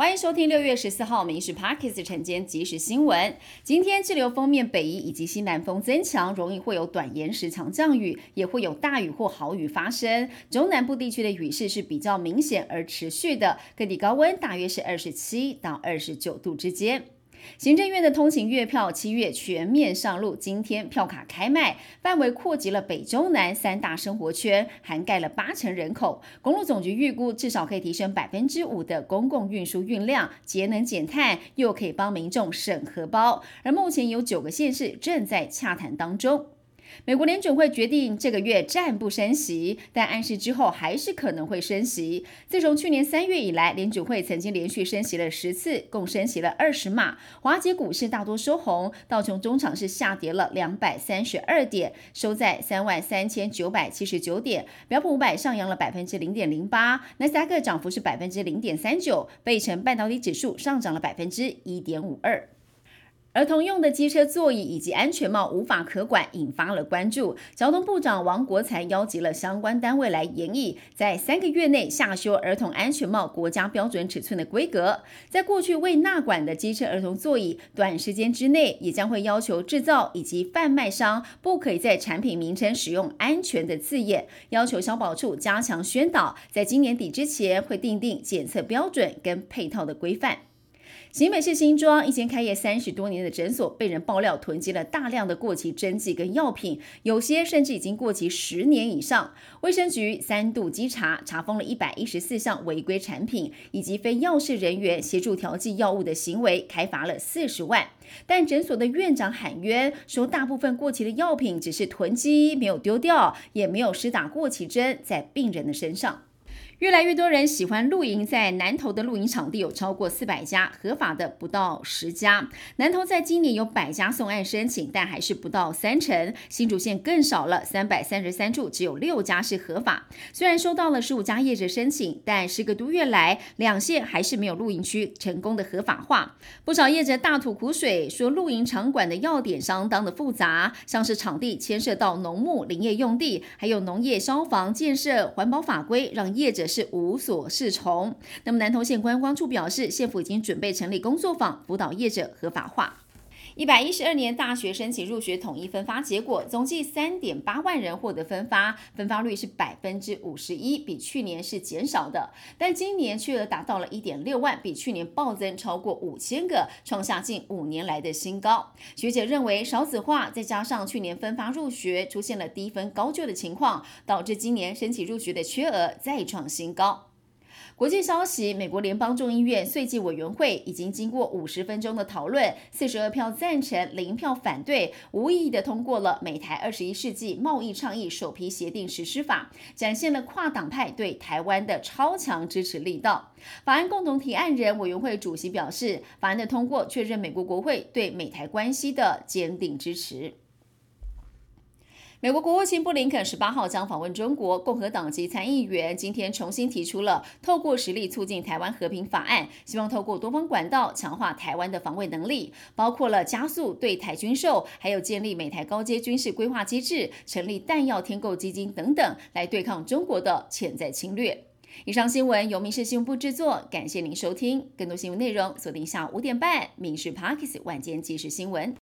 欢迎收听六月十四号《民事 Parkes》晨间即时新闻。今天气流封面北移以及西南风增强，容易会有短延时强降雨，也会有大雨或豪雨发生。中南部地区的雨势是比较明显而持续的，各地高温大约是二十七到二十九度之间。行政院的通勤月票七月全面上路，今天票卡开卖，范围扩及了北中南三大生活圈，涵盖了八成人口。公路总局预估，至少可以提升百分之五的公共运输运量，节能减碳，又可以帮民众省荷包。而目前有九个县市正在洽谈当中。美国联准会决定这个月暂不升息，但暗示之后还是可能会升息。自从去年三月以来，联准会曾经连续升息了十次，共升息了二十码。华尔街股市大多收红，道琼中场是下跌了两百三十二点，收在三万三千九百七十九点。标普五百上扬了百分之零点零八，纳斯达克涨幅是百分之零点三九，贝城半导体指数上涨了百分之一点五二。儿童用的机车座椅以及安全帽无法可管，引发了关注。交通部长王国才邀集了相关单位来研议，在三个月内下修儿童安全帽国家标准尺寸的规格。在过去未纳管的机车儿童座椅，短时间之内也将会要求制造以及贩卖商不可以在产品名称使用“安全”的字眼，要求消保处加强宣导，在今年底之前会订定检测标准跟配套的规范。新北市新庄一间开业三十多年的诊所，被人爆料囤积了大量的过期针剂跟药品，有些甚至已经过期十年以上。卫生局三度稽查，查封了一百一十四项违规产品，以及非药事人员协助调剂药物的行为，开罚了四十万。但诊所的院长喊冤，说大部分过期的药品只是囤积，没有丢掉，也没有施打过期针在病人的身上。越来越多人喜欢露营，在南投的露营场地有超过四百家，合法的不到十家。南投在今年有百家送案申请，但还是不到三成。新竹县更少了，三百三十三处只有六家是合法。虽然收到了十五家业者申请，但十个多月来，两县还是没有露营区成功的合法化。不少业者大吐苦水，说露营场馆的要点相当的复杂，像是场地牵涉到农牧林业用地，还有农业、消防、建设、环保法规，让业者。是无所适从。那么南投县观光处表示，县府已经准备成立工作坊，辅导业者合法化。一百一十二年大学申请入学统一分发结果，总计三点八万人获得分发，分发率是百分之五十一，比去年是减少的。但今年缺额达到了一点六万，比去年暴增超过五千个，创下近五年来的新高。学姐认为少子化，再加上去年分发入学出现了低分高就的情况，导致今年申请入学的缺额再创新高。国际消息：美国联邦众议院税计委员会已经经过五十分钟的讨论，四十二票赞成，零票反对，无异议的通过了美台二十一世纪贸易倡议首批协定实施法，展现了跨党派对台湾的超强支持力道。法案共同提案人委员会主席表示，法案的通过确认美国国会对美台关系的坚定支持。美国国务卿布林肯十八号将访问中国，共和党籍参议员今天重新提出了透过实力促进台湾和平法案，希望透过多方管道强化台湾的防卫能力，包括了加速对台军售，还有建立美台高阶军事规划机制，成立弹药添购基金等等，来对抗中国的潜在侵略。以上新闻由民事新闻部制作，感谢您收听。更多新闻内容锁定下午五点半《民事 Parkes 晚间即时新闻》。